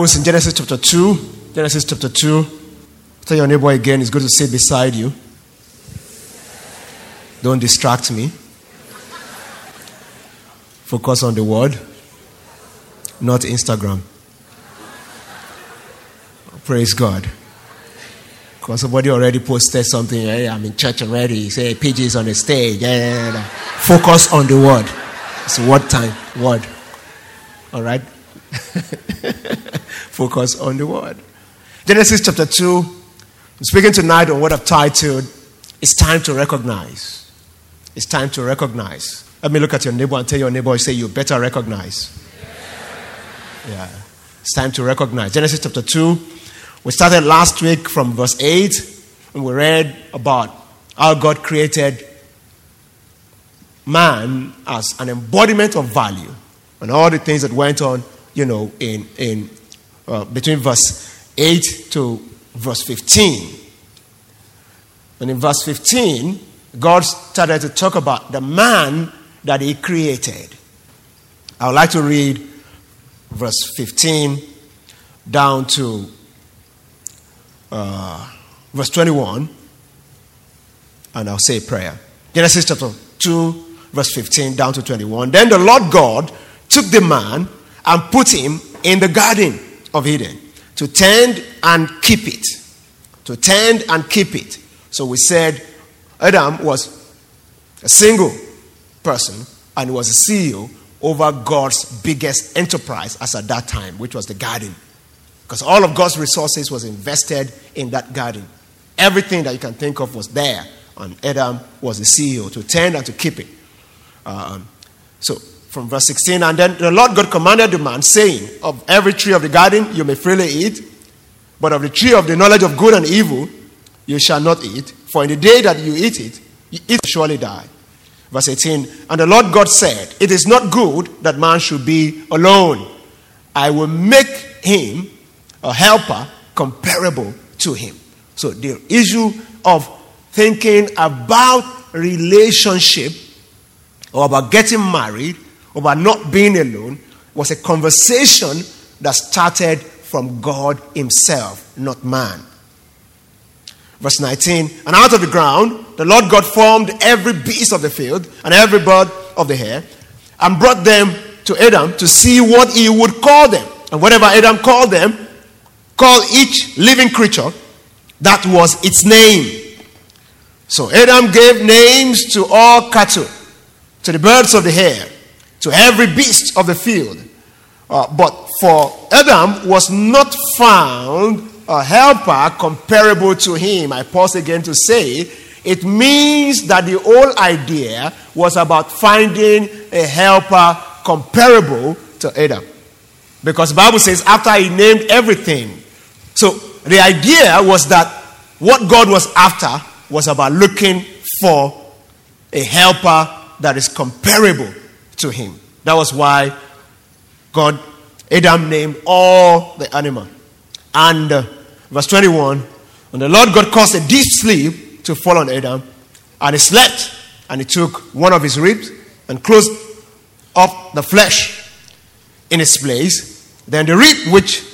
Bibles in Genesis chapter 2. Genesis chapter 2. Tell your neighbor again, it's good to sit beside you. Don't distract me. Focus on the word, not Instagram. Praise God. Because somebody already posted something, hey, I'm in church already. Say, PG is on the stage. Yeah, yeah, yeah. Focus on the word. It's word time. Word. All right? Focus on the word. Genesis chapter 2. I'm speaking tonight on what I've titled, It's Time to Recognize. It's time to recognize. Let me look at your neighbor and tell your neighbor, say, You better recognize. Yeah. It's time to recognize. Genesis chapter 2. We started last week from verse 8, and we read about how God created man as an embodiment of value and all the things that went on, you know, in, in uh, between verse 8 to verse 15. And in verse 15, God started to talk about the man that He created. I would like to read verse 15 down to uh, verse 21, and I'll say a prayer. Genesis chapter 2, verse 15 down to 21. Then the Lord God took the man and put him in the garden of Eden to tend and keep it. To tend and keep it. So we said Adam was a single person and was a CEO over God's biggest enterprise as at that time, which was the garden. Because all of God's resources was invested in that garden. Everything that you can think of was there, and Adam was the CEO to tend and to keep it. Um, so from verse 16, and then the Lord God commanded the man, saying, Of every tree of the garden you may freely eat, but of the tree of the knowledge of good and evil you shall not eat, for in the day that you eat it, you it surely die. Verse 18, and the Lord God said, It is not good that man should be alone. I will make him a helper comparable to him. So the issue of thinking about relationship or about getting married about not being alone was a conversation that started from God Himself, not man. Verse 19, and out of the ground the Lord God formed every beast of the field and every bird of the air and brought them to Adam to see what he would call them. And whatever Adam called them, call each living creature, that was its name. So Adam gave names to all cattle, to the birds of the air, to every beast of the field. Uh, but for Adam was not found a helper comparable to him. I pause again to say it means that the whole idea was about finding a helper comparable to Adam. Because Bible says after he named everything. So the idea was that what God was after was about looking for a helper that is comparable to him. That was why God, Adam named all the animal. And uh, verse 21, and the Lord God caused a deep sleep to fall on Adam, and he slept, and he took one of his ribs and closed up the flesh in its place. Then the rib which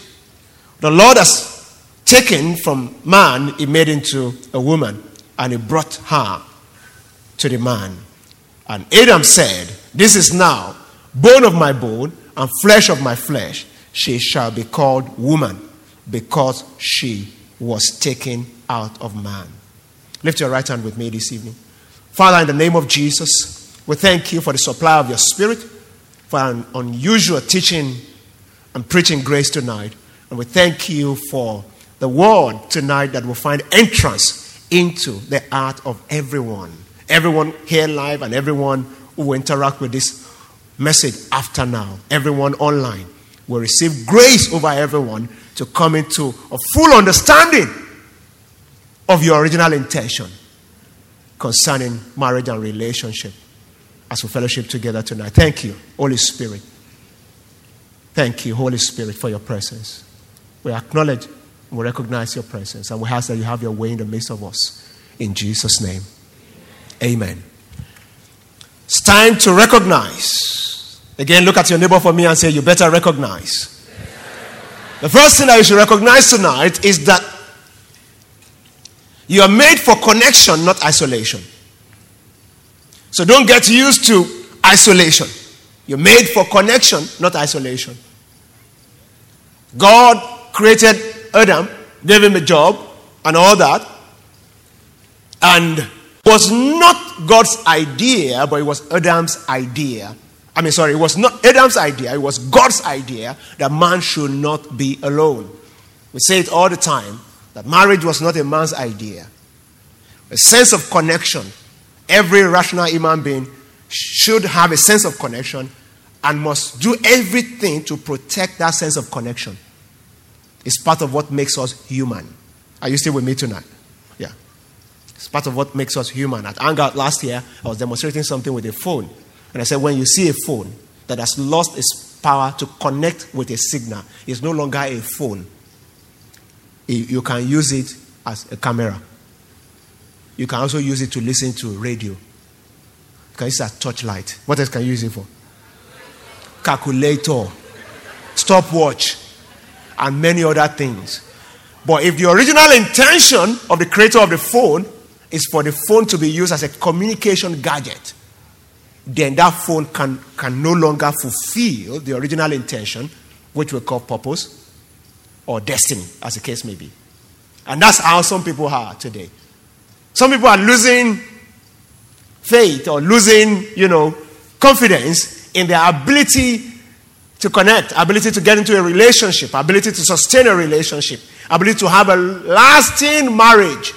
the Lord has taken from man, he made into a woman, and he brought her to the man. And Adam said, This is now bone of my bone and flesh of my flesh. She shall be called woman because she was taken out of man. Lift your right hand with me this evening. Father, in the name of Jesus, we thank you for the supply of your spirit, for an unusual teaching and preaching grace tonight. And we thank you for the word tonight that will find entrance into the heart of everyone. Everyone here live and everyone who interact with this message after now. Everyone online will receive grace over everyone to come into a full understanding of your original intention concerning marriage and relationship as we fellowship together tonight. Thank you, Holy Spirit. Thank you, Holy Spirit, for your presence. We acknowledge, we recognize your presence, and we ask that you have your way in the midst of us. In Jesus' name, amen. It's time to recognize. Again, look at your neighbor for me and say, You better recognize. The first thing that you should recognize tonight is that you are made for connection, not isolation. So don't get used to isolation. You're made for connection, not isolation. God created Adam, gave him a job, and all that. And was not God's idea, but it was Adam's idea. I mean, sorry, it was not Adam's idea, it was God's idea that man should not be alone. We say it all the time that marriage was not a man's idea. A sense of connection. Every rational human being should have a sense of connection and must do everything to protect that sense of connection. It's part of what makes us human. Are you still with me tonight? It's part of what makes us human. At Hangout last year, I was demonstrating something with a phone. And I said, when you see a phone that has lost its power to connect with a signal, it's no longer a phone. You can use it as a camera. You can also use it to listen to radio. You can use it as torchlight. What else can you use it for? Calculator, stopwatch, and many other things. But if the original intention of the creator of the phone is for the phone to be used as a communication gadget, then that phone can, can no longer fulfill the original intention, which we call purpose or destiny, as the case may be. And that's how some people are today. Some people are losing faith or losing, you know, confidence in their ability to connect, ability to get into a relationship, ability to sustain a relationship, ability to have a lasting marriage.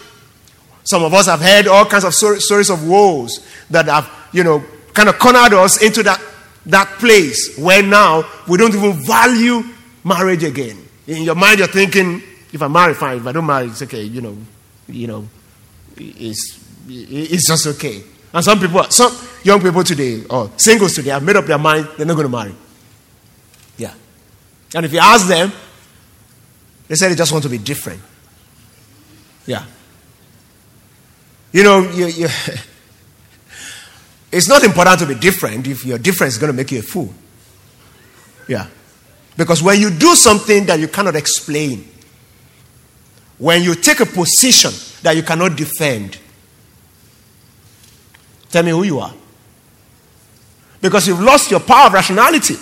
Some of us have heard all kinds of stories of woes that have, you know, kind of cornered us into that, that place where now we don't even value marriage again. In your mind, you're thinking, if I marry, fine. If I don't marry, it's okay. You know, you know, it's, it's just okay. And some people, some young people today, or singles today, have made up their mind they're not going to marry. Yeah. And if you ask them, they say they just want to be different. Yeah. You know, you, you it's not important to be different if your difference is going to make you a fool. Yeah. Because when you do something that you cannot explain, when you take a position that you cannot defend, tell me who you are. Because you've lost your power of rationality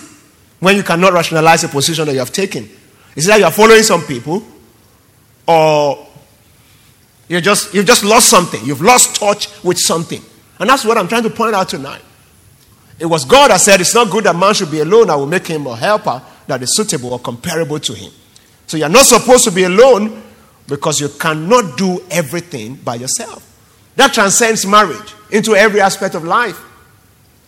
when you cannot rationalize a position that you have taken. Is it that you are following some people or you just, you've just lost something? You've lost touch with something. And that's what I'm trying to point out tonight. It was God that said, It's not good that man should be alone. I will make him a helper that is suitable or comparable to him. So you're not supposed to be alone because you cannot do everything by yourself. That transcends marriage into every aspect of life.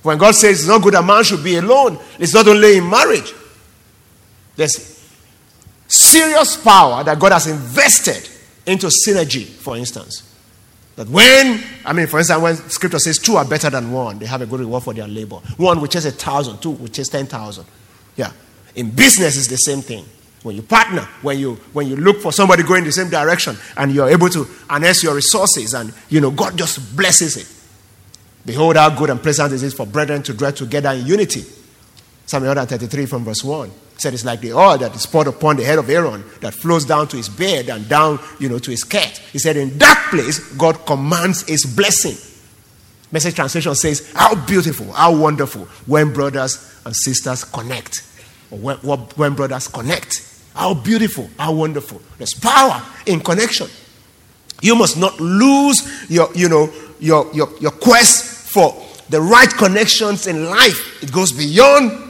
When God says it's not good that man should be alone, it's not only in marriage. There's serious power that God has invested into synergy, for instance. That when, I mean, for instance, when scripture says two are better than one, they have a good reward for their labor. One which is a thousand, two which is ten thousand. Yeah. In business, it's the same thing. When you partner, when you when you look for somebody going the same direction and you're able to harness your resources and you know God just blesses it. Behold how good and pleasant it is for brethren to dwell together in unity. Psalm 133 from verse 1 said it's like the oil that is poured upon the head of Aaron that flows down to his beard and down, you know, to his skirt. He said, in that place, God commands his blessing. Message translation says, How beautiful, how wonderful when brothers and sisters connect. Or when, when brothers connect. How beautiful, how wonderful. There's power in connection. You must not lose your, you know, your, your, your quest for the right connections in life. It goes beyond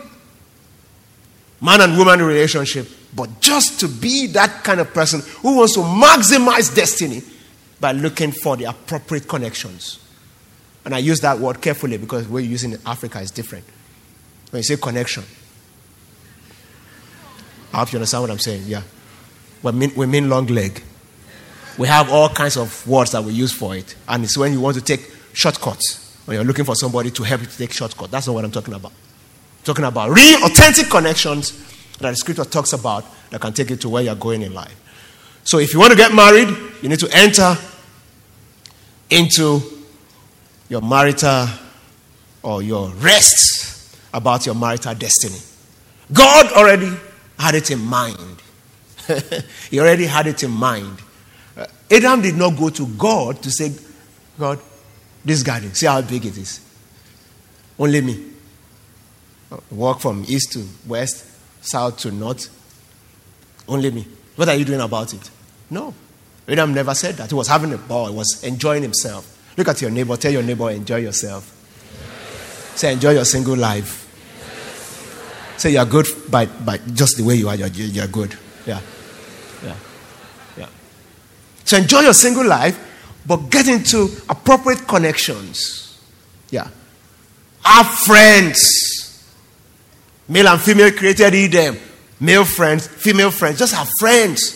man and woman relationship, but just to be that kind of person who wants to maximize destiny by looking for the appropriate connections. And I use that word carefully because we're using in Africa is different. When you say connection, I hope you understand what I'm saying. Yeah. We mean, we mean long leg. We have all kinds of words that we use for it. And it's when you want to take shortcuts, when you're looking for somebody to help you to take shortcuts. That's not what I'm talking about talking about real, authentic connections that the scripture talks about that can take you to where you're going in life. So if you want to get married, you need to enter into your marital or your rest about your marital destiny. God already had it in mind. he already had it in mind. Uh, Adam did not go to God to say, God, this garden, see how big it is. Only me. Walk from east to west, south to north. Only me. What are you doing about it? No. Adam never said that. He was having a ball, he was enjoying himself. Look at your neighbor, tell your neighbor, enjoy yourself. Say, enjoy your single life. Say, you're good by, by just the way you are, you're, you're good. Yeah. Yeah. Yeah. So enjoy your single life, but get into appropriate connections. Yeah. Have friends. Male and female created Eden. Male friends, female friends. Just have friends.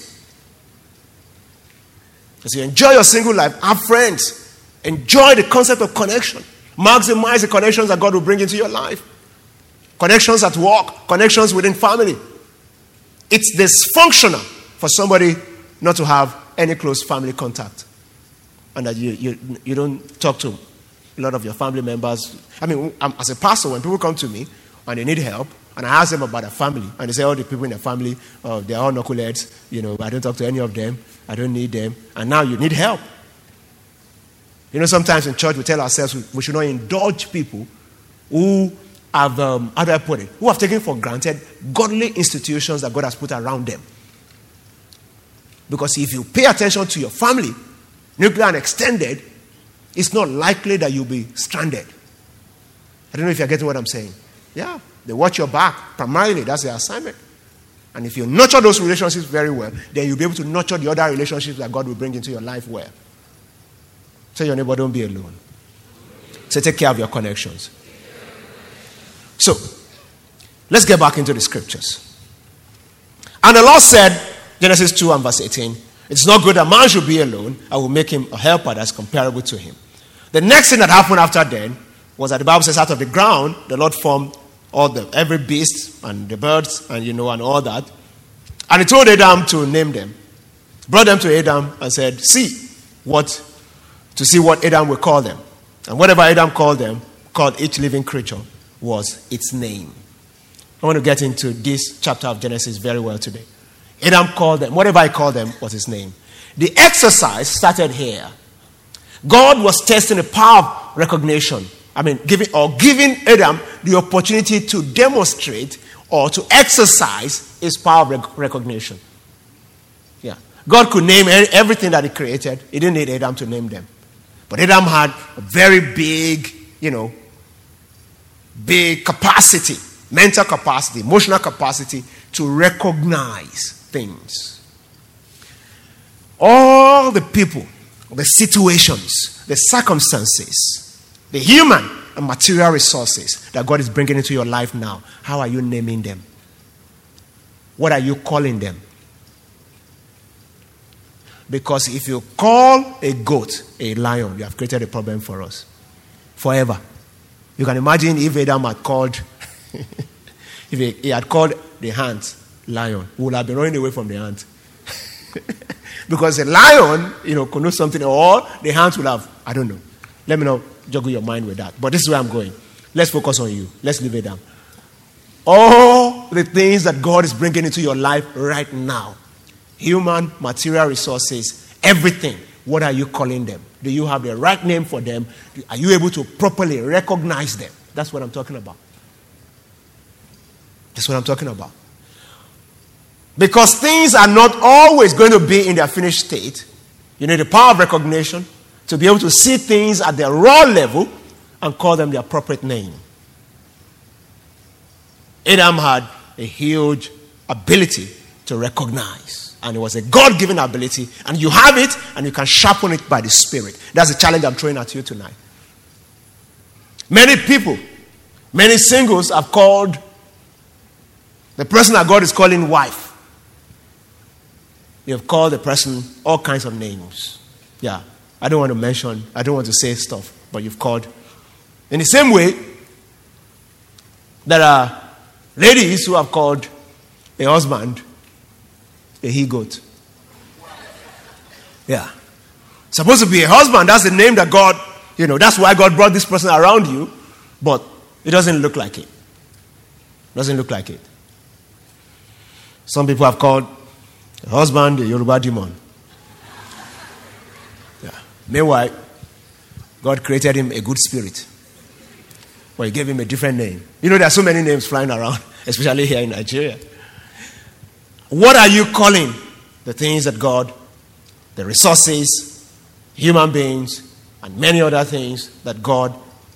As you enjoy your single life, have friends. Enjoy the concept of connection. Maximize the connections that God will bring into your life. Connections at work, connections within family. It's dysfunctional for somebody not to have any close family contact. And that you, you, you don't talk to a lot of your family members. I mean, as a pastor, when people come to me and they need help, and I ask them about their family, and they say, all the people in their family, oh, they're all knuckleheads. You know, I don't talk to any of them. I don't need them. And now you need help. You know, sometimes in church we tell ourselves we, we should not indulge people who have, um, how do I put it, who have taken for granted godly institutions that God has put around them. Because if you pay attention to your family, nuclear and extended, it's not likely that you'll be stranded. I don't know if you're getting what I'm saying. Yeah, they watch your back. Primarily, that's their assignment. And if you nurture those relationships very well, then you'll be able to nurture the other relationships that God will bring into your life well. Tell your neighbor, don't be alone. So take care of your connections. So, let's get back into the scriptures. And the Lord said, Genesis 2 and verse 18, it's not good that man should be alone. I will make him a helper that's comparable to him. The next thing that happened after then was that the Bible says, out of the ground, the Lord formed all the every beast and the birds and you know and all that. And he told Adam to name them. Brought them to Adam and said, See what to see what Adam will call them. And whatever Adam called them, called each living creature, was its name. I want to get into this chapter of Genesis very well today. Adam called them, whatever I called them was his name. The exercise started here. God was testing the power of recognition. I mean, giving or giving Adam the opportunity to demonstrate or to exercise his power of recognition. Yeah. God could name everything that he created. He didn't need Adam to name them. But Adam had a very big, you know, big capacity, mental capacity, emotional capacity to recognize things. All the people, the situations, the circumstances, the human material resources that God is bringing into your life now, how are you naming them? What are you calling them? Because if you call a goat a lion, you have created a problem for us forever. You can imagine if Adam had called, if he, had called the ant lion, we would have been running away from the ant. because the lion, you know, could know something, or the ant would have, I don't know. Let me not juggle your mind with that. But this is where I'm going. Let's focus on you. Let's leave it down. All the things that God is bringing into your life right now human, material resources, everything. What are you calling them? Do you have the right name for them? Are you able to properly recognize them? That's what I'm talking about. That's what I'm talking about. Because things are not always going to be in their finished state. You need the power of recognition to be able to see things at their raw level and call them the appropriate name. Adam had a huge ability to recognize and it was a God given ability, and you have it, and you can sharpen it by the Spirit. That's the challenge I'm throwing at you tonight. Many people, many singles have called the person that God is calling wife. You have called the person all kinds of names. Yeah, I don't want to mention, I don't want to say stuff, but you've called. In the same way, there are ladies who have called a husband a he goat. Yeah. Supposed to be a husband. That's the name that God, you know, that's why God brought this person around you. But it doesn't look like it. Doesn't look like it. Some people have called The husband, the Yoruba demon. Meanwhile, God created him a good spirit. But he gave him a different name. You know, there are so many names flying around, especially here in Nigeria. What are you calling the things that God, the resources, human beings, and many other things that God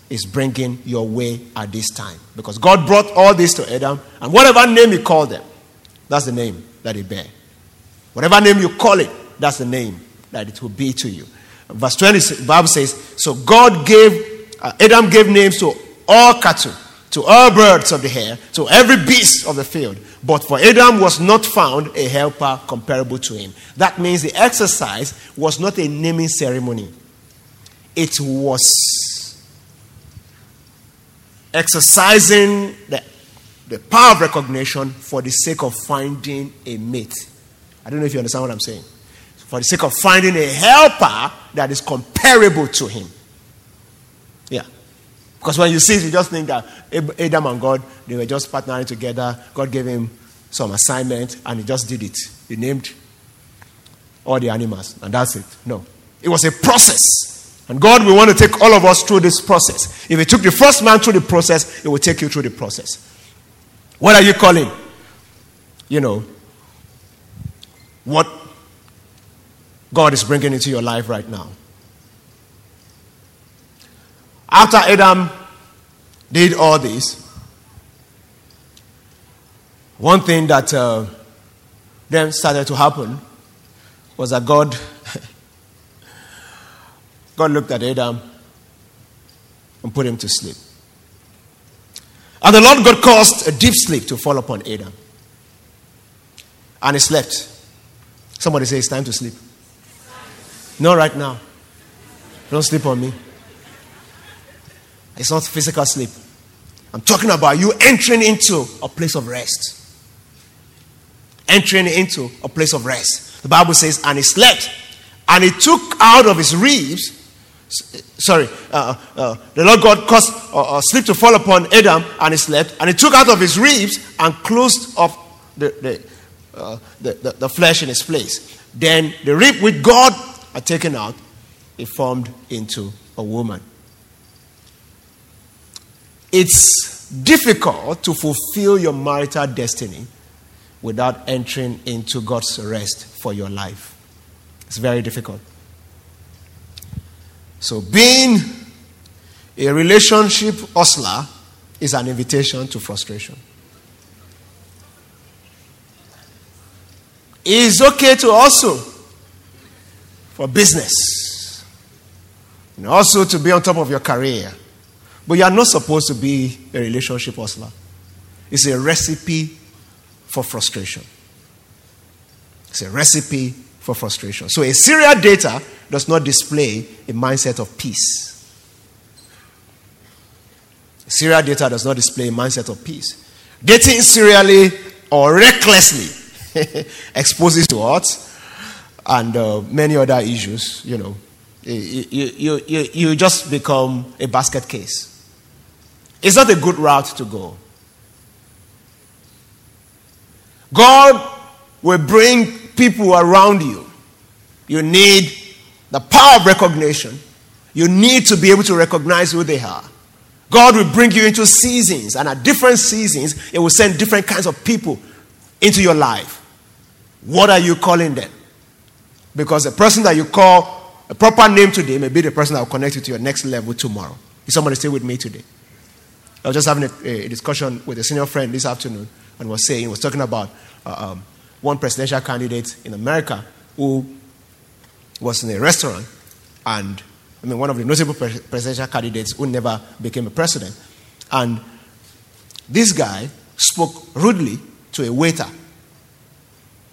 is bringing your way at this time? Because God brought all this to Adam, and whatever name He called them, that's the name that He bear. Whatever name you call it, that's the name that it will be to you. Verse 20, Bible says, So God gave, uh, Adam gave names to all cattle, to all birds of the air, to every beast of the field. But for Adam was not found a helper comparable to him. That means the exercise was not a naming ceremony, it was exercising the, the power of recognition for the sake of finding a mate. I don't know if you understand what I'm saying. For the sake of finding a helper that is comparable to him. Yeah. Because when you see it, you just think that Adam and God, they were just partnering together. God gave him some assignment and he just did it. He named all the animals and that's it. No. It was a process. And God will want to take all of us through this process. If He took the first man through the process, He will take you through the process. What are you calling? You know, what God is bringing into your life right now. After Adam did all this, one thing that uh, then started to happen was that God, God looked at Adam and put him to sleep. And the Lord God caused a deep sleep to fall upon Adam. And he slept. Somebody say it's time to sleep. Not right now. Don't sleep on me. It's not physical sleep. I'm talking about you entering into a place of rest. Entering into a place of rest. The Bible says, and he slept, and he took out of his ribs. Sorry, uh, uh, the Lord God caused uh, uh, sleep to fall upon Adam, and he slept, and he took out of his ribs and closed up the, the, uh, the, the, the flesh in its place. Then the rib which God had taken out, he formed into a woman. It's difficult to fulfill your marital destiny without entering into God's rest for your life. It's very difficult. So, being a relationship hustler is an invitation to frustration. It's okay to also for business and also to be on top of your career but you are not supposed to be a relationship hustler. It's a recipe for frustration. It's a recipe for frustration. So a serial data does not display a mindset of peace. Serial data does not display a mindset of peace. Dating serially or recklessly exposes to odds and uh, many other issues, you know. You, you, you, you just become a basket case. It's not a good route to go. God will bring people around you. You need the power of recognition. You need to be able to recognize who they are. God will bring you into seasons, and at different seasons, it will send different kinds of people into your life. What are you calling them? Because the person that you call a proper name today may be the person that will connect you to your next level tomorrow. Is somebody still with me today? I was just having a, a discussion with a senior friend this afternoon and was saying, was talking about uh, um, one presidential candidate in America who was in a restaurant and I mean, one of the notable presidential candidates who never became a president. And this guy spoke rudely to a waiter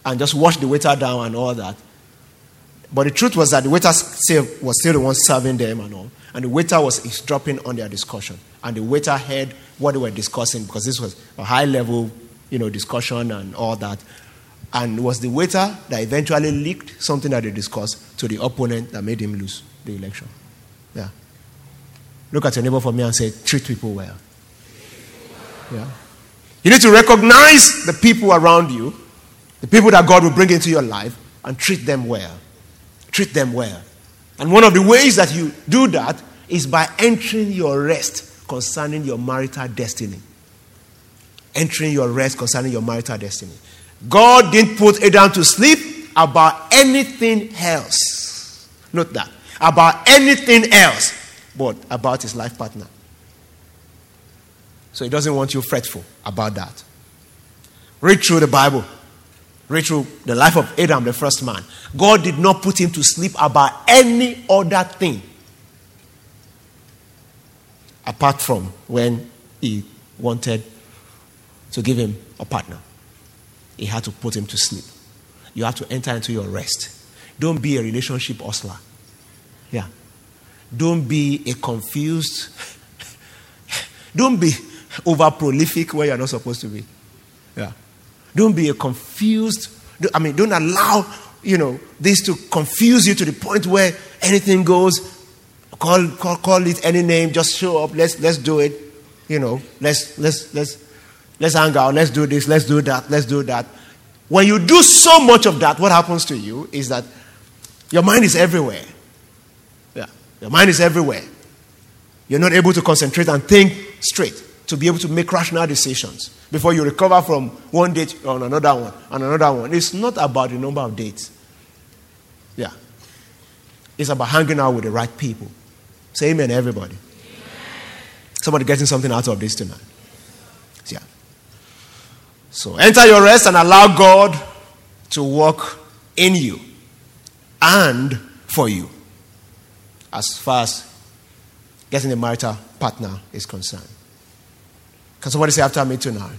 and just washed the waiter down and all that. But the truth was that the waiter was still the one serving them and all. And the waiter was eavesdropping on their discussion and the waiter heard what they were discussing because this was a high level, you know, discussion and all that. And it was the waiter that eventually leaked something that they discussed to the opponent that made him lose the election. Yeah. Look at your neighbor for me and say, treat people well. Yeah. You need to recognize the people around you, The people that God will bring into your life and treat them well. Treat them well. And one of the ways that you do that is by entering your rest concerning your marital destiny. Entering your rest concerning your marital destiny. God didn't put Adam to sleep about anything else. Note that. About anything else but about his life partner. So he doesn't want you fretful about that. Read through the Bible. Read through the life of Adam, the first man. God did not put him to sleep about any other thing apart from when he wanted to give him a partner. He had to put him to sleep. You have to enter into your rest. Don't be a relationship hustler. Yeah. Don't be a confused. Don't be over prolific where you're not supposed to be. Yeah. Don't be a confused. I mean, don't allow, you know, this to confuse you to the point where anything goes. Call, call, call it any name, just show up, let's, let's do it. You know, let's, let's, let's, let's hang out, let's do this, let's do that, let's do that. When you do so much of that, what happens to you is that your mind is everywhere. Yeah, your mind is everywhere. You're not able to concentrate and think straight to be able to make rational decisions before you recover from one date on another one and another one. It's not about the number of dates. Yeah. It's about hanging out with the right people. Say amen, everybody. Amen. Somebody getting something out of this tonight. Yeah. So enter your rest and allow God to work in you and for you as far as getting a marital partner is concerned. Can somebody say after me tonight?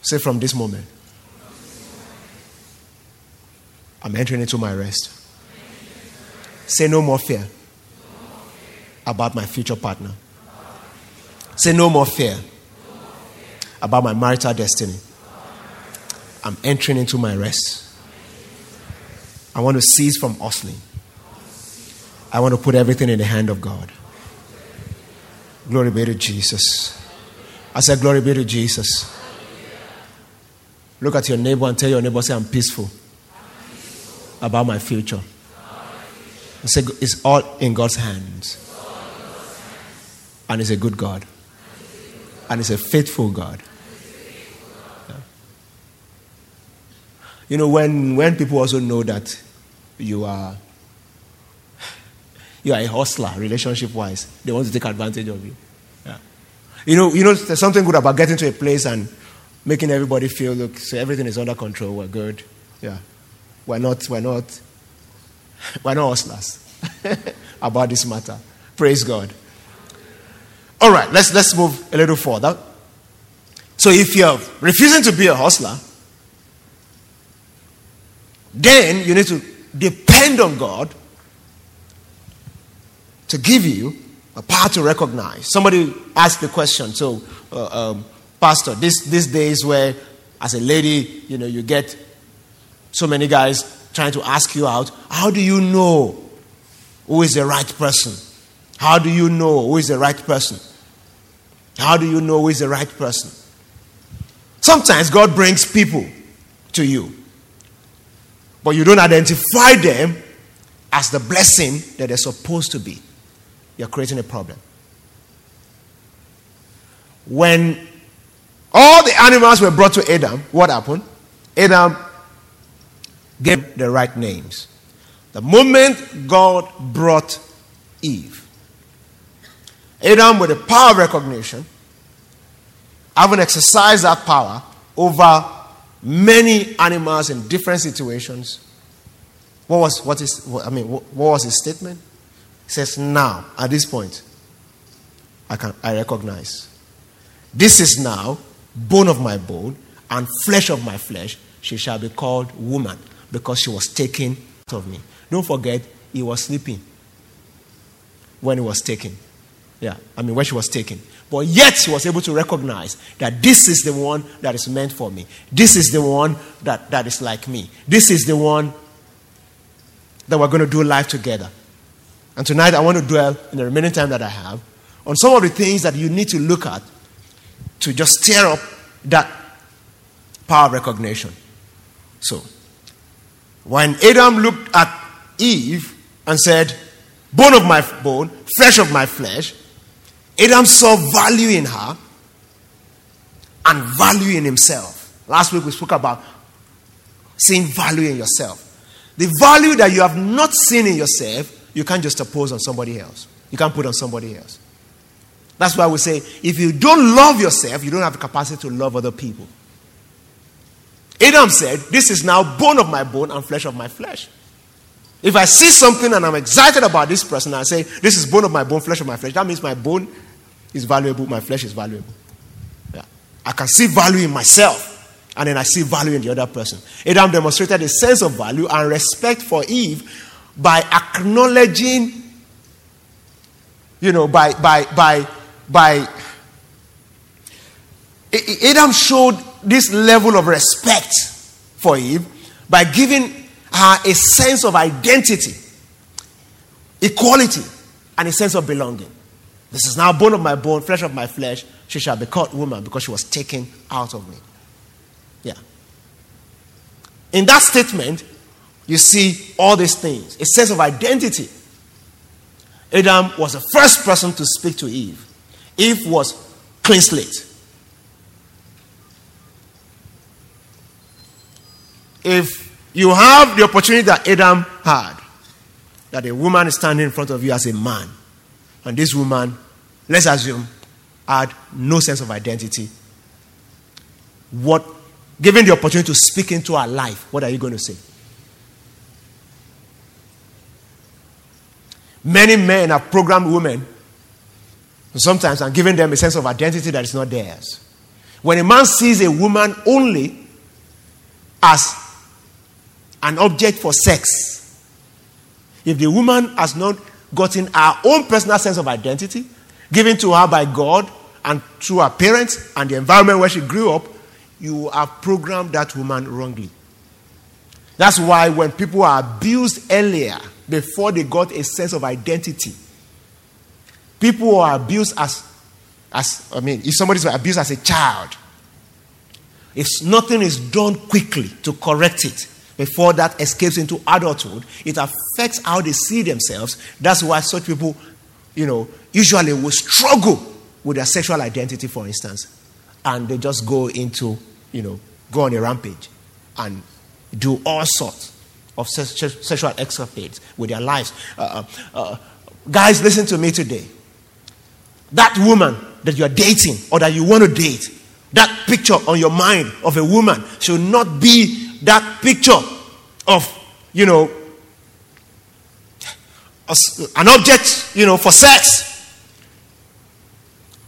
Say from this moment. I'm entering into my rest. Say no more fear about my future partner. Say no more fear about my marital destiny. I'm entering into my rest. I want to cease from hustling. I want to put everything in the hand of God. Glory be to Jesus. I said, Glory be to Jesus. Look at your neighbor and tell your neighbor, say, I'm peaceful about my future. I say, it's all in God's hands. And He's a good God. And He's a faithful God. You know, when, when people also know that you are you are a hustler relationship wise, they want to take advantage of you. You know, you know, there's something good about getting to a place and making everybody feel, look, so everything is under control. We're good. Yeah. We're not, we're not, we're not hustlers about this matter. Praise God. All right, let's, let's move a little further. So if you're refusing to be a hustler, then you need to depend on God to give you a power to recognize. Somebody asked the question, so, uh, um, Pastor, this, these days where, as a lady, you know, you get so many guys trying to ask you out, how do you know who is the right person? How do you know who is the right person? How do you know who is the right person? Sometimes God brings people to you, but you don't identify them as the blessing that they're supposed to be you're creating a problem. When all the animals were brought to Adam, what happened? Adam gave the right names. The moment God brought Eve, Adam, with the power of recognition, having exercised that power over many animals in different situations, what was what is I mean? What was his statement? Says, Now, at this point, I, can, I recognize. This is now bone of my bone and flesh of my flesh. She shall be called woman because she was taken out of me. Don't forget, he was sleeping when he was taken. Yeah, I mean, when she was taken. But yet she was able to recognize that this is the one that is meant for me. This is the one that, that is like me. This is the one that we're going to do life together. And tonight I want to dwell in the remaining time that I have on some of the things that you need to look at to just stir up that power of recognition. So, when Adam looked at Eve and said, Bone of my bone, flesh of my flesh, Adam saw value in her and value in himself. Last week we spoke about seeing value in yourself. The value that you have not seen in yourself, you can't just oppose on somebody else. You can't put on somebody else. That's why we say if you don't love yourself, you don't have the capacity to love other people. Adam said, This is now bone of my bone and flesh of my flesh. If I see something and I'm excited about this person, I say, This is bone of my bone, flesh of my flesh. That means my bone is valuable, my flesh is valuable. Yeah. I can see value in myself, and then I see value in the other person. Adam demonstrated a sense of value and respect for Eve by acknowledging, you know, by, by, by, by, Adam showed this level of respect for Eve by giving her a sense of identity, equality, and a sense of belonging. This is now bone of my bone, flesh of my flesh. She shall be called woman because she was taken out of me. Yeah. In that statement, you see all these things a sense of identity. Adam was the first person to speak to Eve. Eve was clean slate. If you have the opportunity that Adam had, that a woman is standing in front of you as a man, and this woman, let's assume, had no sense of identity. What, given the opportunity to speak into her life, what are you going to say? Many men have programmed women sometimes and given them a sense of identity that is not theirs. When a man sees a woman only as an object for sex, if the woman has not gotten her own personal sense of identity, given to her by God and through her parents and the environment where she grew up, you have programmed that woman wrongly. That's why when people are abused earlier, before they got a sense of identity, people who are abused as, as I mean, if somebody's abused as a child, if nothing is done quickly to correct it, before that escapes into adulthood, it affects how they see themselves. That's why such people, you know, usually will struggle with their sexual identity, for instance, and they just go into, you know, go on a rampage and do all sorts of sexual escapades with their lives. Uh, uh, uh, guys, listen to me today. That woman that you're dating or that you want to date, that picture on your mind of a woman should not be that picture of, you know, an object, you know, for sex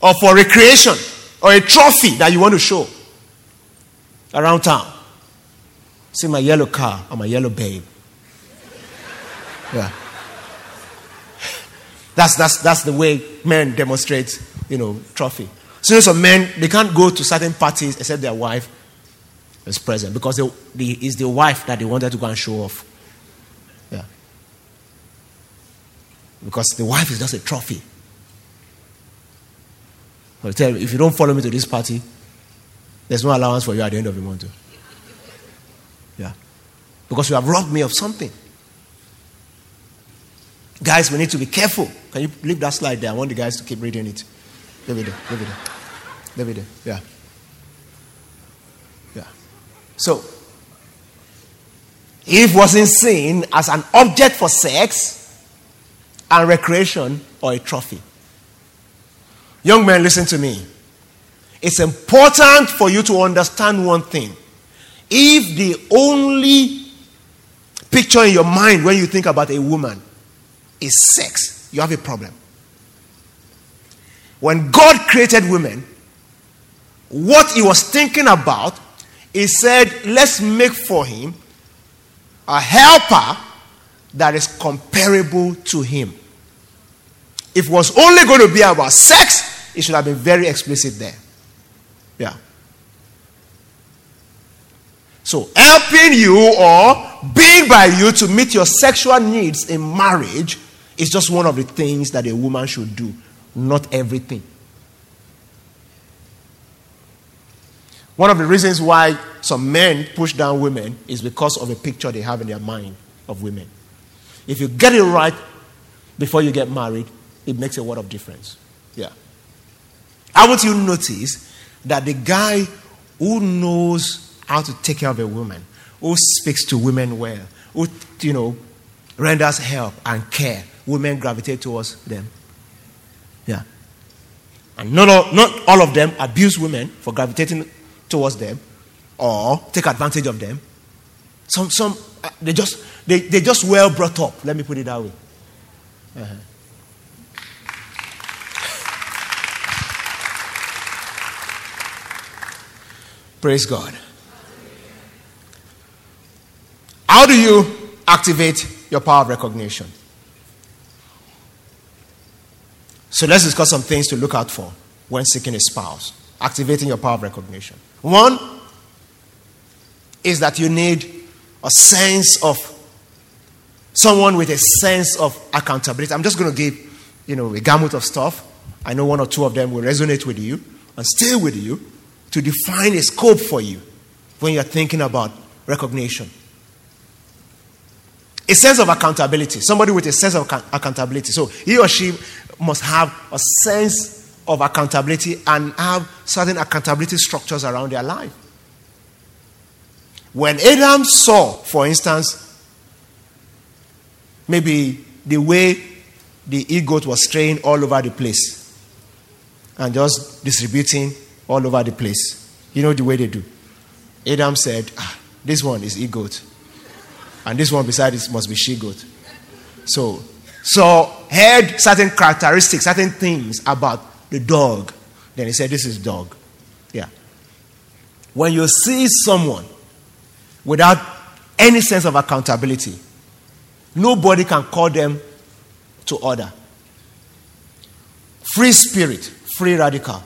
or for recreation or a trophy that you want to show around town. See my yellow car or my yellow babe. Yeah. That's, that's, that's the way men demonstrate, you know, trophy. So some men, they can't go to certain parties except their wife is present because the, the, it's the wife that they wanted to go and show off. Yeah. Because the wife is just a trophy. I'll tell you, if you don't follow me to this party, there's no allowance for you at the end of the month. Yeah. Because you have robbed me of something. Guys, we need to be careful. Can you leave that slide there? I want the guys to keep reading it. Leave it there. Leave it there. Leave it there. Yeah. So, Eve wasn't seen as an object for sex and recreation or a trophy. Young men, listen to me. It's important for you to understand one thing. If the only picture in your mind when you think about a woman is sex, you have a problem. When God created women, what he was thinking about he said, Let's make for him a helper that is comparable to him. If it was only going to be about sex, it should have been very explicit there. Yeah. So, helping you or being by you to meet your sexual needs in marriage is just one of the things that a woman should do, not everything. One of the reasons why some men push down women is because of a picture they have in their mind of women. If you get it right before you get married, it makes a world of difference. Yeah. Haven't you notice that the guy who knows how to take care of a woman, who speaks to women well, who, you know, renders help and care, women gravitate towards them. Yeah. And not all, not all of them abuse women for gravitating towards them or take advantage of them. Some, some uh, they just they, they just well brought up. Let me put it that way. Uh-huh. Praise God. How do you activate your power of recognition? So let's discuss some things to look out for when seeking a spouse. Activating your power of recognition. One is that you need a sense of someone with a sense of accountability. I'm just going to give, you know, a gamut of stuff. I know one or two of them will resonate with you and stay with you to define a scope for you when you're thinking about recognition. A sense of accountability. Somebody with a sense of accountability. So he or she must have a sense of accountability and have certain accountability structures around their life. When Adam saw, for instance, maybe the way the e-goat was straying all over the place and just distributing all over the place. You know the way they do. Adam said, ah, This one is e-goat. And this one beside it must be she-goat. So, so heard certain characteristics, certain things about the dog. Then he said, This is dog. Yeah. When you see someone without any sense of accountability, nobody can call them to order. Free spirit, free radical.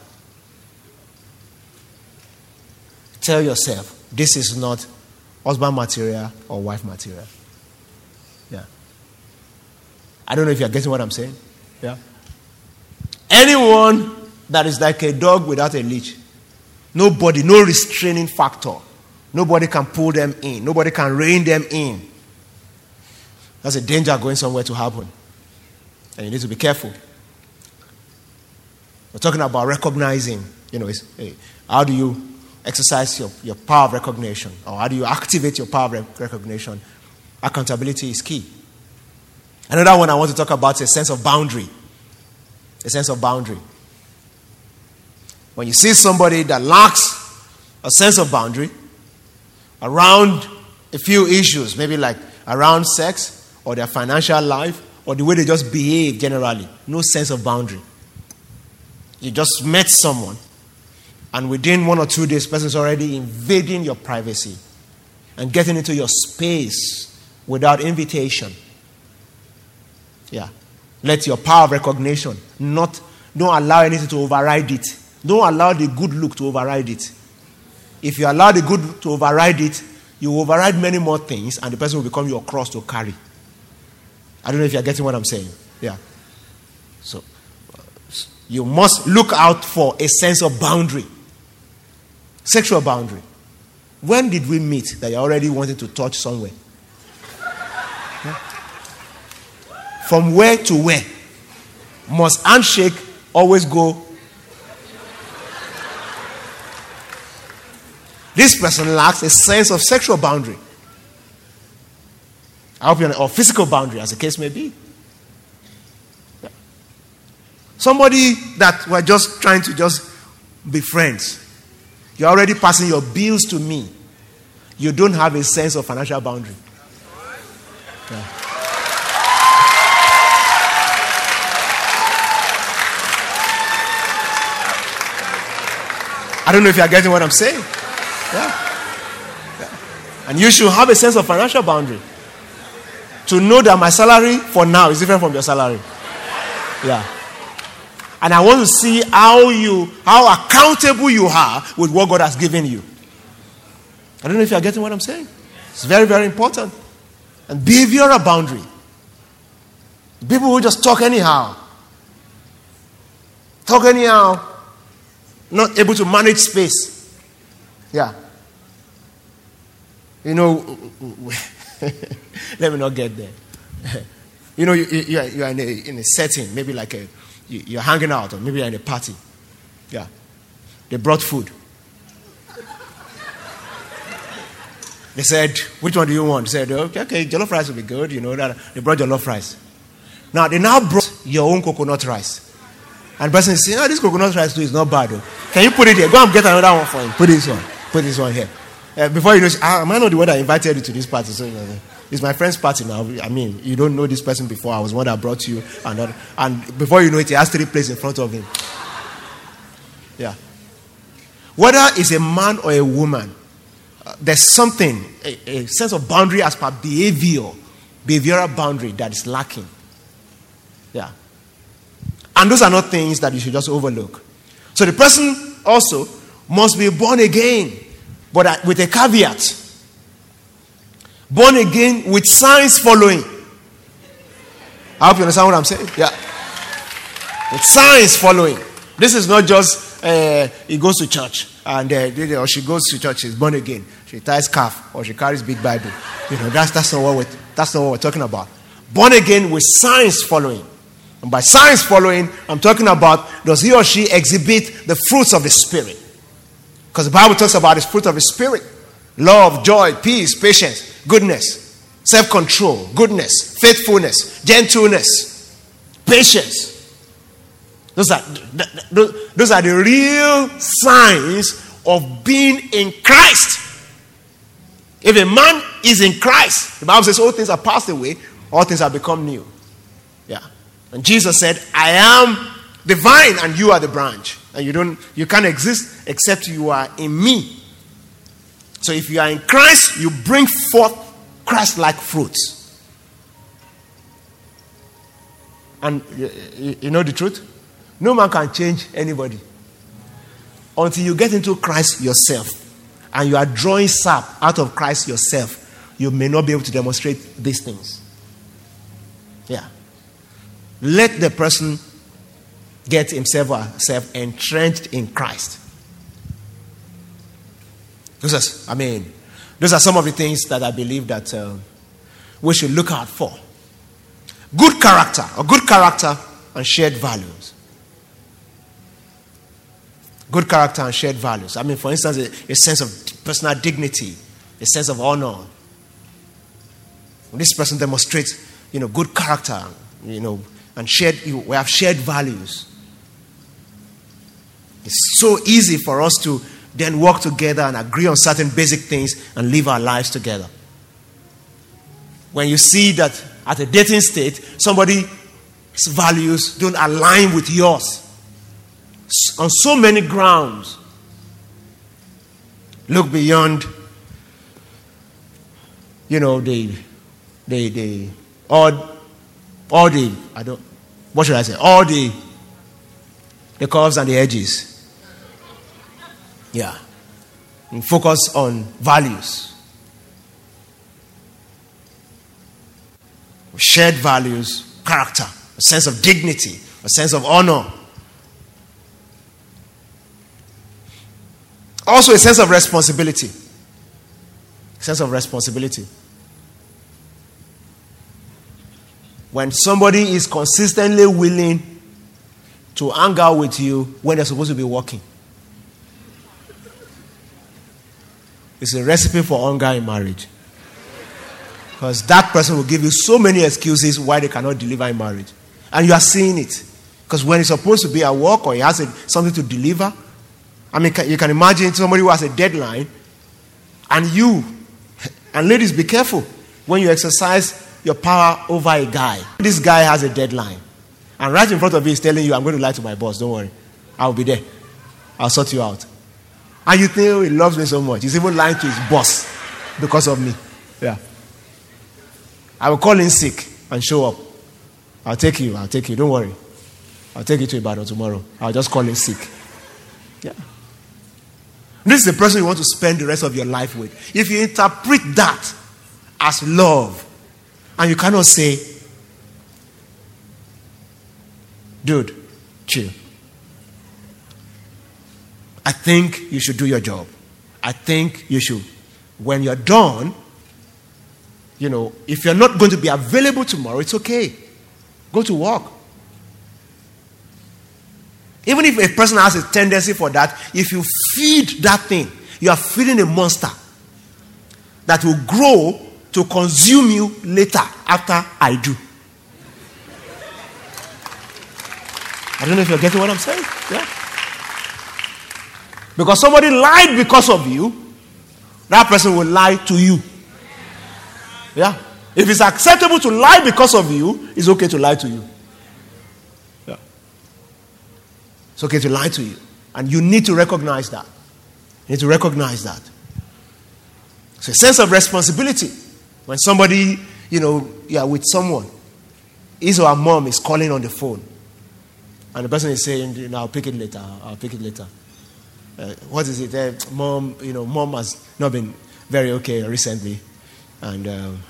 Tell yourself, this is not husband material or wife material. Yeah. I don't know if you're getting what I'm saying. Yeah. Anyone that is like a dog without a leash, nobody, no restraining factor. Nobody can pull them in, nobody can rein them in. That's a danger going somewhere to happen. And you need to be careful. We're talking about recognizing, you know, hey, how do you exercise your, your power of recognition? Or how do you activate your power of recognition? Accountability is key. Another one I want to talk about is a sense of boundary. A sense of boundary. When you see somebody that lacks a sense of boundary around a few issues, maybe like around sex or their financial life or the way they just behave generally, no sense of boundary. You just met someone, and within one or two days, person is already invading your privacy and getting into your space without invitation yeah. Let your power of recognition not, don't allow anything to override it. Don't allow the good look to override it. If you allow the good to override it, you override many more things and the person will become your cross to carry. I don't know if you're getting what I'm saying. Yeah. So, uh, you must look out for a sense of boundary. Sexual boundary. When did we meet that you're already wanting to touch somewhere? From where to where? Must handshake always go? This person lacks a sense of sexual boundary. I hope you're, or physical boundary, as the case may be. Somebody that we're just trying to just be friends. You're already passing your bills to me. You don't have a sense of financial boundary. Yeah. I don't know if you are getting what I'm saying. Yeah. yeah. And you should have a sense of financial boundary. To know that my salary for now is different from your salary. Yeah. And I want to see how you, how accountable you are with what God has given you. I don't know if you are getting what I'm saying. It's very, very important. And behavioral boundary. People who just talk anyhow. Talk anyhow not able to manage space. Yeah. You know, let me not get there. you know, you, you, are, you are in, a, in a setting, maybe like a, you're hanging out, or maybe you're in a party. Yeah. They brought food. They said, which one do you want? They said, okay, okay, jollof rice will be good. You know, that they brought jollof rice. Now, they now brought your own coconut rice. And person is saying, oh, this coconut rice too is not bad. Though. Can you put it here? Go and get another one for him. Put this one. Put this one here. Uh, before you know, ah, am I not the one that invited you to this party? So, uh, it's my friend's party now. I mean, you don't know this person before. I was one that brought you. And, uh, and before you know it, he has three plates in front of him. Yeah. Whether it's a man or a woman, uh, there's something, a, a sense of boundary as per behavior, behavioral boundary that is lacking. Yeah. And those are not things that you should just overlook. So the person also must be born again, but with a caveat. Born again with signs following. I hope you understand what I'm saying. Yeah. With signs following. This is not just uh, he goes to church and uh, or she goes to church, she's born again. She ties calf or she carries big Bible. You know, that's, that's, not what we're, that's not what we're talking about. Born again with signs following. And by signs following, I'm talking about does he or she exhibit the fruits of the Spirit? Because the Bible talks about the fruit of the Spirit love, joy, peace, patience, goodness, self control, goodness, faithfulness, gentleness, patience. Those are, those are the real signs of being in Christ. If a man is in Christ, the Bible says all things are passed away, all things have become new. Yeah. And Jesus said, I am the vine and you are the branch. And you don't you can't exist except you are in me. So if you are in Christ, you bring forth Christ-like fruits. And you, you know the truth? No man can change anybody until you get into Christ yourself and you are drawing sap out of Christ yourself. You may not be able to demonstrate these things. Yeah. Let the person get himself or herself entrenched in Christ. Those are, I mean, those are some of the things that I believe that uh, we should look out for. Good character, or good character and shared values. Good character and shared values. I mean, for instance, a, a sense of personal dignity, a sense of honor. When this person demonstrates, you know, good character, you know, and shared, we have shared values. It's so easy for us to then work together and agree on certain basic things and live our lives together. When you see that at a dating state, somebody's values don't align with yours on so many grounds, look beyond, you know, the, the, the, all, all the, I don't, what should I say? All the, the curves and the edges. Yeah. And focus on values. Shared values, character, a sense of dignity, a sense of honor. Also, a sense of responsibility. Sense of responsibility. When somebody is consistently willing to hang out with you when they're supposed to be working, it's a recipe for hunger in marriage. Because that person will give you so many excuses why they cannot deliver in marriage. And you are seeing it. Because when he's supposed to be at work or he has a, something to deliver, I mean, you can imagine somebody who has a deadline, and you, and ladies, be careful when you exercise your power over a guy. This guy has a deadline, and right in front of you is telling you, I'm going to lie to my boss, don't worry, I'll be there, I'll sort you out. And you think, oh, he loves me so much, he's even lying to his boss because of me. Yeah. I will call in sick and show up. I'll take you, I'll take you, don't worry. I'll take you to Ibadan tomorrow. I'll just call in sick. Yeah. This is the person you want to spend the rest of your life with. If you interpret that as love, and you cannot say, dude, chill. I think you should do your job. I think you should when you're done, you know, if you're not going to be available tomorrow, it's okay. Go to work. Even if a person has a tendency for that, if you feed that thing, you are feeding a monster that will grow to consume you later after I do. I don't know if you're getting what I'm saying. Yeah. Because somebody lied because of you, that person will lie to you. Yeah. If it's acceptable to lie because of you, it's okay to lie to you. Yeah. It's okay to lie to you. And you need to recognize that. You need to recognize that. So a sense of responsibility. When somebody, you know, yeah, with someone, his or her mom is calling on the phone. And the person is saying, you know, I'll pick it later, I'll pick it later. Uh, what is it? Uh, mom, you know, mom has not been very okay recently. And um,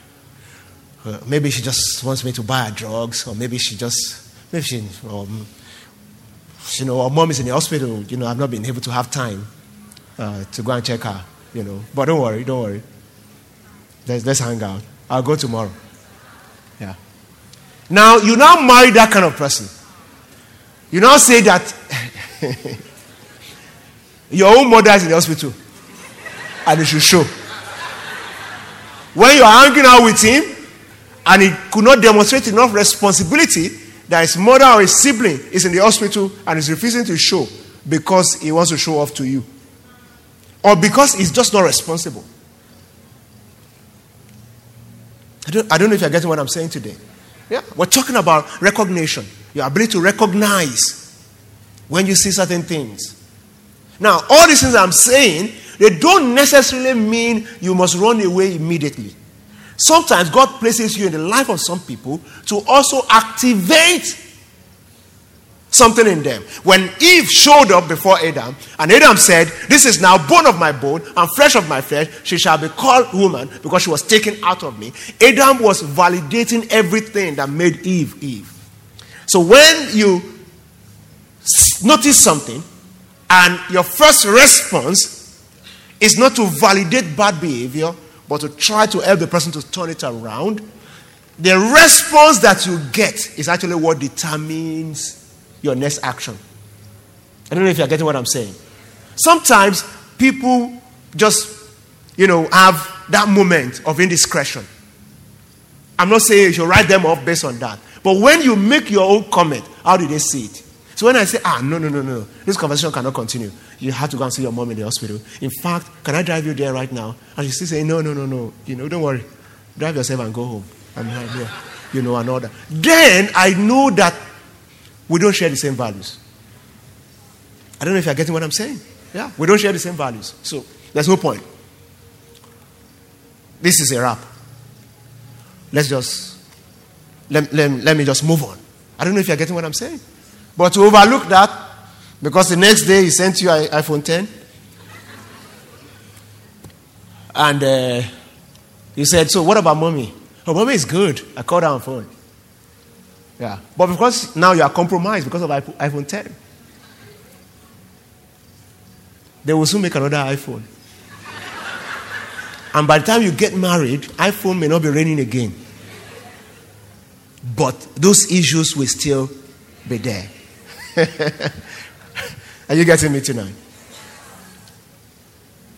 uh, maybe she just wants me to buy her drugs, or maybe she just, maybe she, um, you know, our mom is in the hospital. You know, I've not been able to have time uh, to go and check her. You know, but don't worry, don't worry. Let's, let's hang out. I'll go tomorrow. Yeah. Now you now marry that kind of person. You now say that your own mother is in the hospital, and it should show. When you are hanging out with him, and he could not demonstrate enough responsibility that his mother or his sibling is in the hospital and is refusing to show because he wants to show off to you. Or because he's just not responsible. I don't, I don't know if you're getting what I'm saying today. Yeah, we're talking about recognition, your ability to recognize when you see certain things. Now, all these things I'm saying, they don't necessarily mean you must run away immediately. Sometimes God places you in the life of some people to also activate something in them. When Eve showed up before Adam, and Adam said, This is now bone of my bone and flesh of my flesh, she shall be called woman because she was taken out of me. Adam was validating everything that made Eve Eve. So when you notice something, and your first response is not to validate bad behavior, but to try to help the person to turn it around, the response that you get is actually what determines your next action. I don't know if you're getting what I'm saying. Sometimes people just, you know, have that moment of indiscretion. I'm not saying you should write them off based on that. But when you make your own comment, how do they see it? So when I say, ah, no, no, no, no, this conversation cannot continue, you have to go and see your mom in the hospital. In fact, can I drive you there right now? And you still say, no, no, no, no, you know, don't worry. Drive yourself and go home. I'm here, you know, and all that. Then I know that we don't share the same values. I don't know if you're getting what I'm saying. Yeah, we don't share the same values. So there's no point. This is a wrap. Let's just, let, let, let me just move on. I don't know if you're getting what I'm saying. But to overlook that, because the next day he sent you iPhone 10, and uh, he said, So what about mommy? Oh, mommy is good. I called her on phone. Yeah. But because now you are compromised because of iPhone 10, they will soon make another iPhone. And by the time you get married, iPhone may not be raining again. But those issues will still be there. Are you getting me tonight?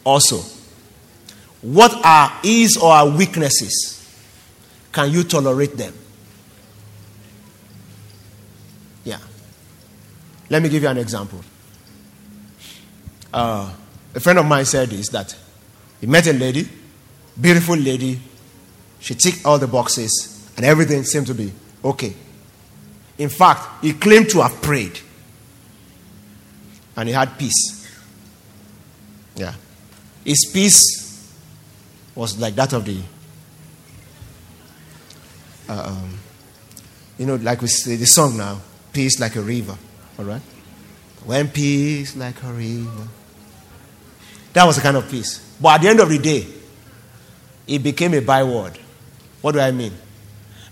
Also, what are his or our weaknesses? Can you tolerate them? Yeah. Let me give you an example. Uh, a friend of mine said this that he met a lady, beautiful lady. She ticked all the boxes, and everything seemed to be okay. In fact, he claimed to have prayed and he had peace. Yeah. His peace was like that of the, uh, um, you know, like we say the song now, peace like a river. All right? When peace like a river. That was the kind of peace. But at the end of the day, it became a byword. What do I mean?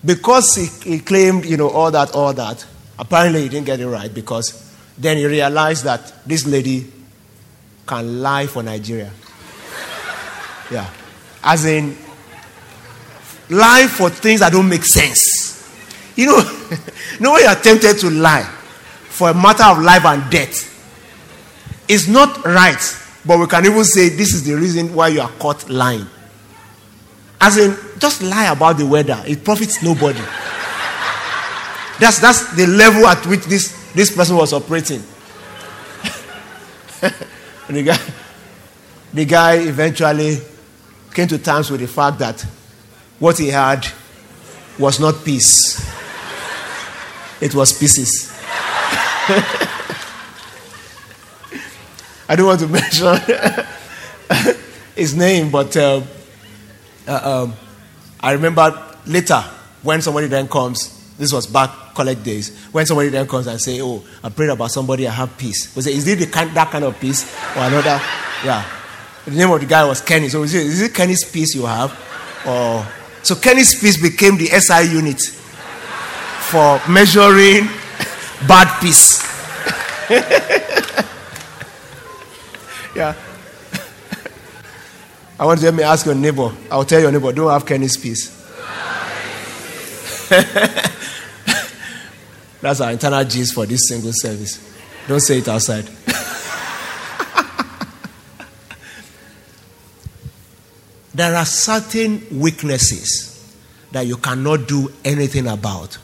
Because he, he claimed, you know, all that, all that, apparently he didn't get it right because then he realized that this lady can lie for Nigeria. Yeah. As in, lie for things that don't make sense. You know, no way you are tempted to lie for a matter of life and death. It's not right, but we can even say this is the reason why you are caught lying. As in, just lie about the weather. It profits nobody. That's, that's the level at which this, this person was operating. the, guy, the guy eventually came to terms with the fact that what he had was not peace, it was pieces. I don't want to mention his name, but uh, uh, um, I remember later when somebody then comes, this was back college days, when somebody then comes and say, oh, I prayed about somebody, I have peace. We say, is it the kind, that kind of peace or another? Yeah. The name of the guy was Kenny. So we say, is it Kenny's peace you have? Or so Kenny's peace became the SI unit for measuring bad peace. yeah. I want to let me ask your neighbor. I'll tell your neighbor, don't have Kenny's peace. That's our internal gist for this single service. Don't say it outside. there are certain weaknesses that you cannot do anything about.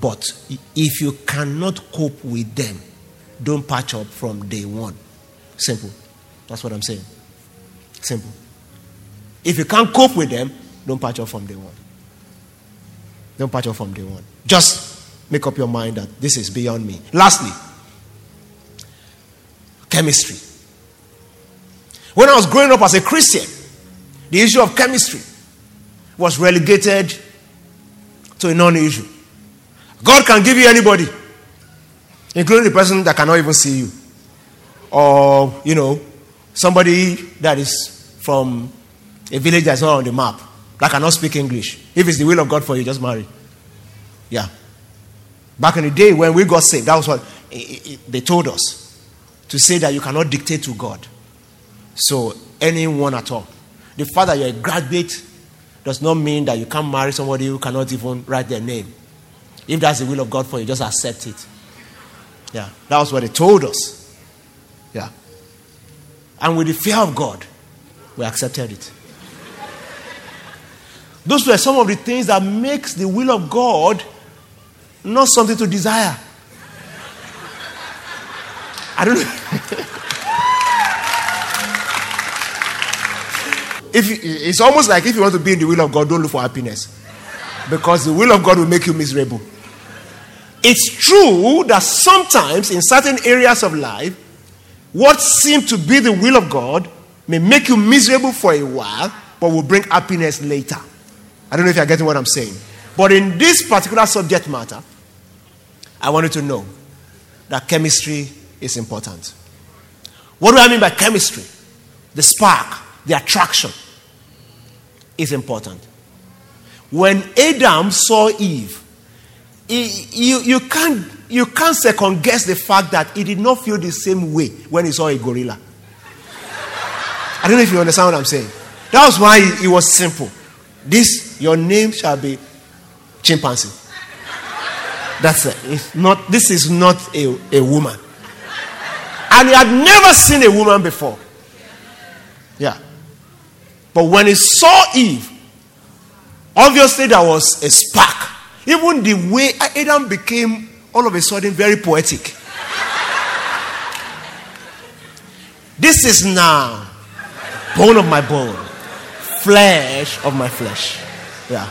But if you cannot cope with them, don't patch up from day one. Simple. That's what I'm saying. Simple. If you can't cope with them, don't patch up from day one. Don't patch up from day one. Just make up your mind that this is beyond me. Lastly, chemistry. When I was growing up as a Christian, the issue of chemistry was relegated to a non issue. God can give you anybody, including the person that cannot even see you. Or, you know, somebody that is from a village that's not on the map, that cannot speak English. If it's the will of God for you, just marry. Yeah. Back in the day when we got saved, that was what they told us to say that you cannot dictate to God. So, anyone at all. The fact that you're a graduate does not mean that you can't marry somebody who cannot even write their name. If that's the will of God for you, just accept it. Yeah, that was what they told us. Yeah. And with the fear of God, we accepted it. Those were some of the things that makes the will of God not something to desire. I don't know. if you, it's almost like if you want to be in the will of God, don't look for happiness. Because the will of God will make you miserable. It's true that sometimes in certain areas of life, what seems to be the will of God may make you miserable for a while, but will bring happiness later. I don't know if you're getting what I'm saying. But in this particular subject matter, I want you to know that chemistry is important. What do I mean by chemistry? The spark, the attraction is important. When Adam saw Eve, he, you, you, can't, you can't second guess the fact that he did not feel the same way when he saw a gorilla. I don't know if you understand what I'm saying. That was why it was simple. This, your name shall be chimpanzee. That's it. Not, this is not a, a woman. And he had never seen a woman before. Yeah. But when he saw Eve, obviously there was a spark. Even the way Adam became all of a sudden very poetic. this is now bone of my bone, flesh of my flesh. Yeah.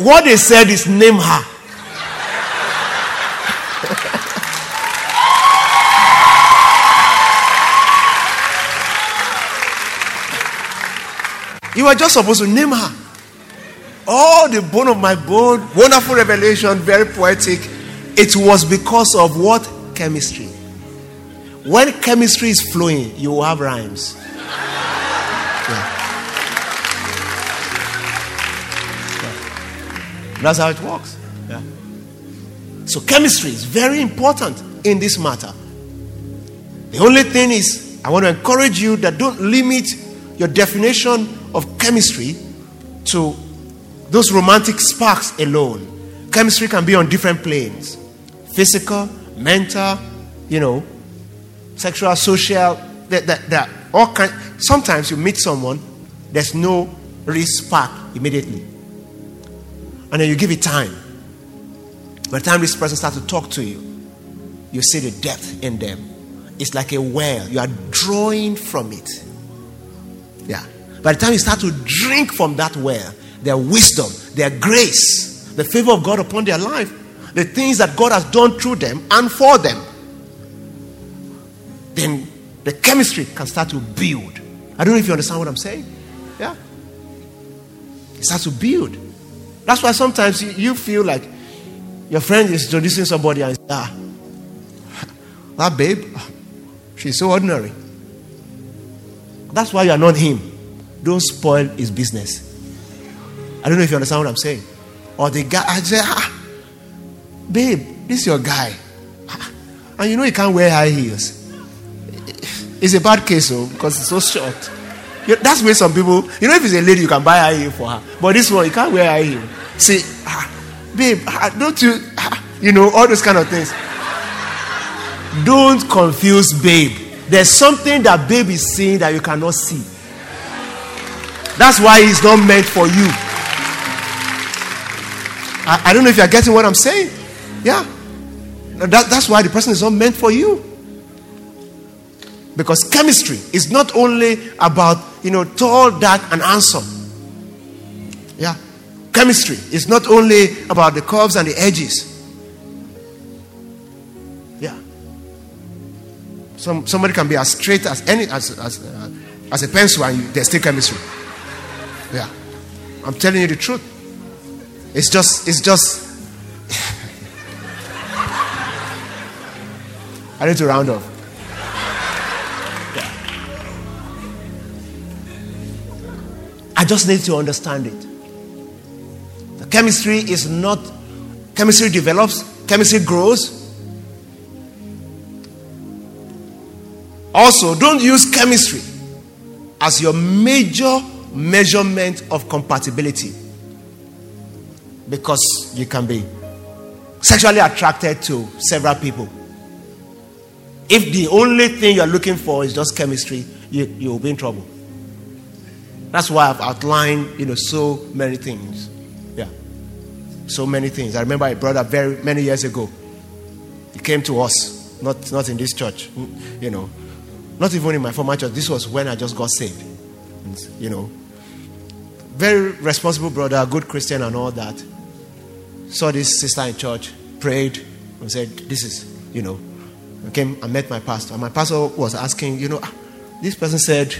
What they said is name her. You were just supposed to name her. Oh, the bone of my bone. Wonderful revelation, very poetic. It was because of what? Chemistry. When chemistry is flowing, you will have rhymes. Yeah. That's how it works. Yeah. So, chemistry is very important in this matter. The only thing is, I want to encourage you that don't limit your definition of chemistry to those romantic sparks alone. Chemistry can be on different planes physical, mental, you know, sexual, social. That, that, that all kind, sometimes you meet someone, there's no real spark immediately. And then you give it time. By the time this person starts to talk to you, you see the depth in them. It's like a well. You are drawing from it. Yeah. By the time you start to drink from that well, their wisdom, their grace, the favor of God upon their life, the things that God has done through them and for them, then the chemistry can start to build. I don't know if you understand what I'm saying. Yeah. It starts to build. That's why sometimes you, feel like your friend is introducing somebody and ah, that babe, she's so ordinary. That's why you are not him. Don't spoil his business. I don't know if you understand what I'm saying. Or the guy, I say, ah, babe, this is your guy. And you know he can't wear high heels. It's a bad case, though, because it's so short. That's where some people, you know, if it's a lady, you can buy high heel for her. But this one, you can't wear high heel. See, ah, babe, ah, don't you, ah, you know, all those kind of things. Don't confuse babe. There's something that babe is seeing that you cannot see. That's why it's not meant for you. I, I don't know if you're getting what I'm saying. Yeah. That, that's why the person is not meant for you. Because chemistry is not only about, you know, tall, dark, and handsome. Yeah. Chemistry is not only about the curves and the edges. Some, somebody can be as straight as any as, as, uh, as a pencil and there's still chemistry. Yeah. I'm telling you the truth. It's just, it's just. I need to round off. I just need to understand it. The chemistry is not, chemistry develops, chemistry grows. Also, don't use chemistry as your major measurement of compatibility because you can be sexually attracted to several people. If the only thing you're looking for is just chemistry, you, you'll be in trouble. That's why I've outlined, you know, so many things. Yeah. So many things. I remember a brother very many years ago. He came to us, not, not in this church, you know, not even in my former church. This was when I just got saved. And, you know, very responsible brother, good Christian, and all that. Saw this sister in church, prayed, and said, This is, you know, I came and met my pastor. And my pastor was asking, you know, ah, this person said,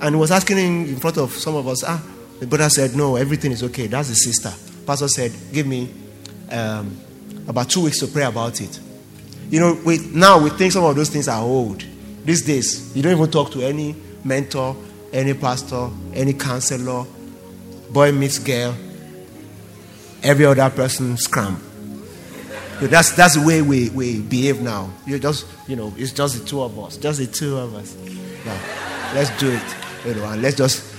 and was asking in front of some of us, ah, the brother said, no, everything is okay. That's the sister. Pastor said, give me um, about two weeks to pray about it. You know, we, now we think some of those things are old. These days, you don't even talk to any mentor, any pastor, any counselor. Boy meets girl. Every other person scram. So that's, that's the way we, we behave now. You just, you know, it's just the two of us. Just the two of us. Now, let's do it. You know, and let's just.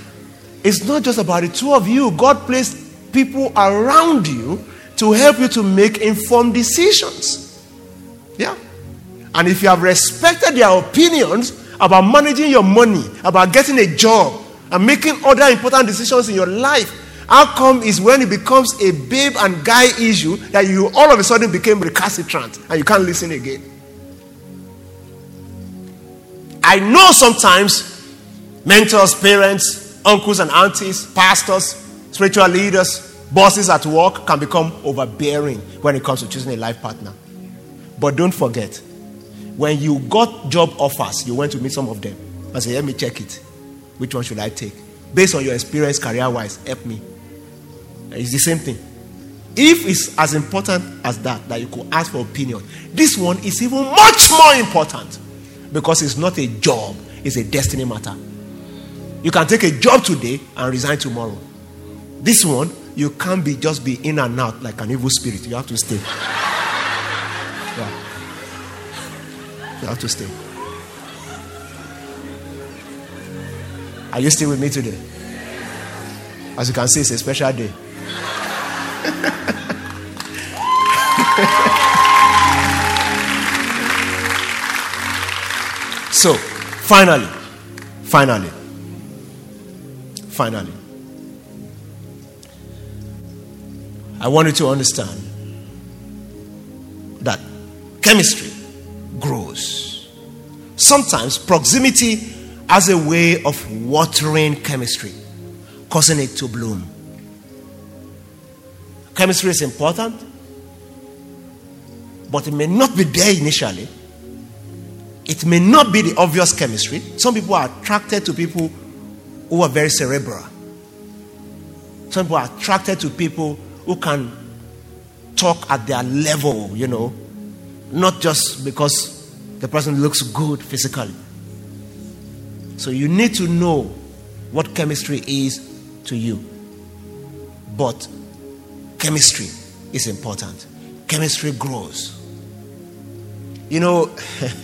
It's not just about the two of you. God placed people around you to help you to make informed decisions. Yeah. And if you have respected their opinions about managing your money, about getting a job, and making other important decisions in your life, how come is when it becomes a babe and guy issue that you all of a sudden became recalcitrant and you can't listen again? I know sometimes mentors, parents, uncles and aunties, pastors, spiritual leaders, bosses at work can become overbearing when it comes to choosing a life partner. But don't forget, when you got job offers, you went to meet some of them and say, Let me check it. Which one should I take? Based on your experience career wise, help me. It's the same thing. If it's as important as that, that you could ask for opinion, this one is even much more important because it's not a job, it's a destiny matter. You can take a job today and resign tomorrow. This one, you can't be just be in and out like an evil spirit. You have to stay. Yeah. You have to stay. Are you still with me today? As you can see, it's a special day. so, finally, finally, finally, I want you to understand that chemistry. Sometimes proximity has a way of watering chemistry, causing it to bloom. Chemistry is important, but it may not be there initially. It may not be the obvious chemistry. Some people are attracted to people who are very cerebral. Some people are attracted to people who can talk at their level, you know, not just because the person looks good physically. So you need to know what chemistry is to you. But chemistry is important. Chemistry grows. You know,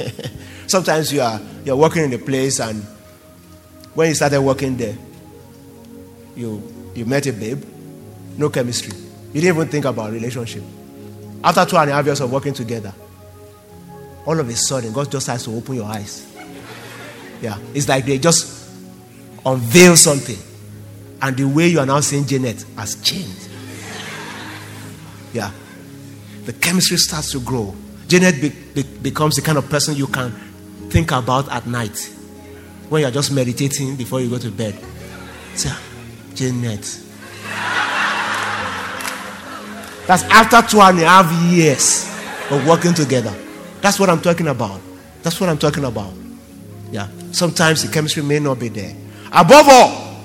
sometimes you are you're working in a place and when you started working there, you you met a babe, no chemistry. You didn't even think about relationship. After two and a half years of working together, all of a sudden God just has to open your eyes. Yeah. It's like they just unveil something. And the way you are now seeing Janet has changed. Yeah. The chemistry starts to grow. Janet be, be, becomes the kind of person you can think about at night when you're just meditating before you go to bed. Say, ah, Janet. That's after two and a half years of working together. That's what I'm talking about. That's what I'm talking about. Yeah. Sometimes the chemistry may not be there. Above all,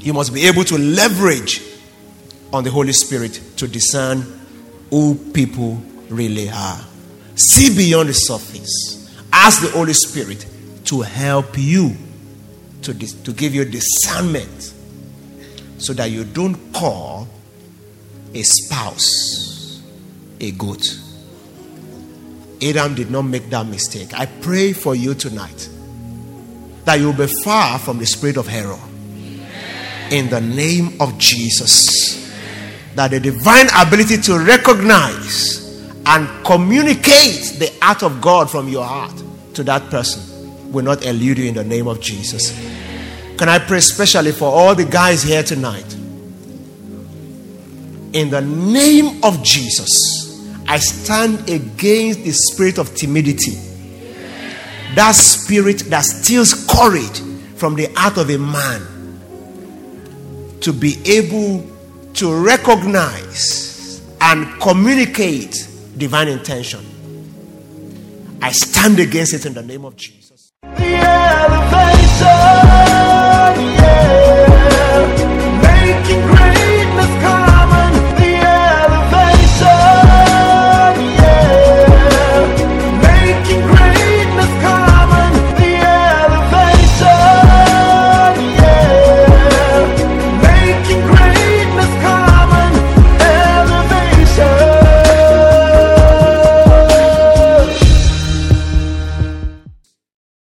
you must be able to leverage on the Holy Spirit to discern who people really are. See beyond the surface. Ask the Holy Spirit to help you, to, dis- to give you discernment, so that you don't call a spouse a goat. Adam did not make that mistake. I pray for you tonight that you'll be far from the spirit of error. In the name of Jesus. That the divine ability to recognize and communicate the art of God from your heart to that person will not elude you in the name of Jesus. Can I pray especially for all the guys here tonight? In the name of Jesus, I stand against the spirit of timidity. That spirit that steals courage from the heart of a man to be able to recognize and communicate divine intention. I stand against it in the name of Jesus. The